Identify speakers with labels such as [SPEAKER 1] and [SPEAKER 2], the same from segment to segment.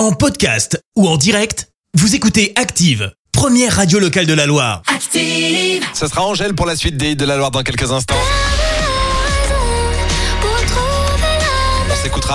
[SPEAKER 1] En podcast ou en direct, vous écoutez Active, première radio locale de la Loire.
[SPEAKER 2] Active.
[SPEAKER 3] Ce sera Angèle pour la suite des hits de la Loire dans quelques instants.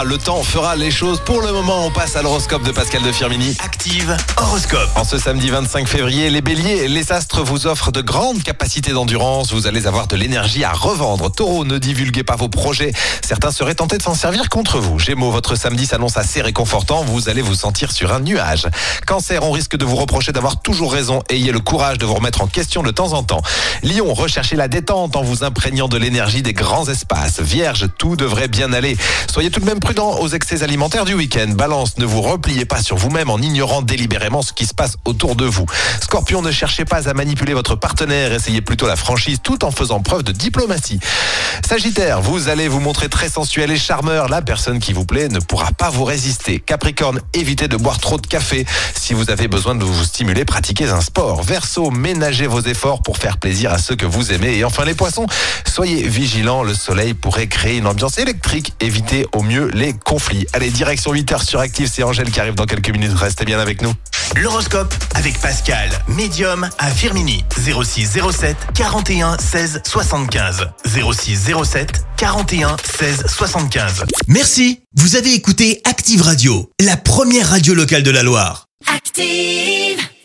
[SPEAKER 3] Le temps, on fera les choses. Pour le moment, on passe à l'horoscope de Pascal de Firmini.
[SPEAKER 1] Active horoscope.
[SPEAKER 3] En ce samedi 25 février, les béliers, les astres vous offrent de grandes capacités d'endurance. Vous allez avoir de l'énergie à revendre. Taureau, ne divulguez pas vos projets. Certains seraient tentés de s'en servir contre vous. Gémeaux, votre samedi s'annonce assez réconfortant. Vous allez vous sentir sur un nuage. Cancer, on risque de vous reprocher d'avoir toujours raison. Ayez le courage de vous remettre en question de temps en temps. Lion, recherchez la détente en vous imprégnant de l'énergie des grands espaces. Vierge, tout devrait bien aller. Soyez tout de même prudent aux excès alimentaires du week-end. Balance, ne vous repliez pas sur vous-même en ignorant délibérément ce qui se passe autour de vous. Scorpion, ne cherchez pas à manipuler votre partenaire, essayez plutôt la franchise tout en faisant preuve de diplomatie. Sagittaire, vous allez vous montrer très sensuel et charmeur. La personne qui vous plaît ne pourra pas vous résister. Capricorne, évitez de boire trop de café. Si vous avez besoin de vous stimuler, pratiquez un sport. Verseau, ménagez vos efforts pour faire plaisir à ceux que vous aimez. Et enfin les poissons, soyez vigilants, le soleil pourrait créer une ambiance électrique. Évitez au mieux les conflits. Allez, direction 8h sur Active, c'est Angèle qui arrive dans quelques minutes. Restez bien avec nous.
[SPEAKER 1] L'horoscope avec Pascal, médium à Firmini. 06 07 41 16 75. 06 07 41 16 75. Merci. Vous avez écouté Active Radio, la première radio locale de la Loire.
[SPEAKER 2] Active.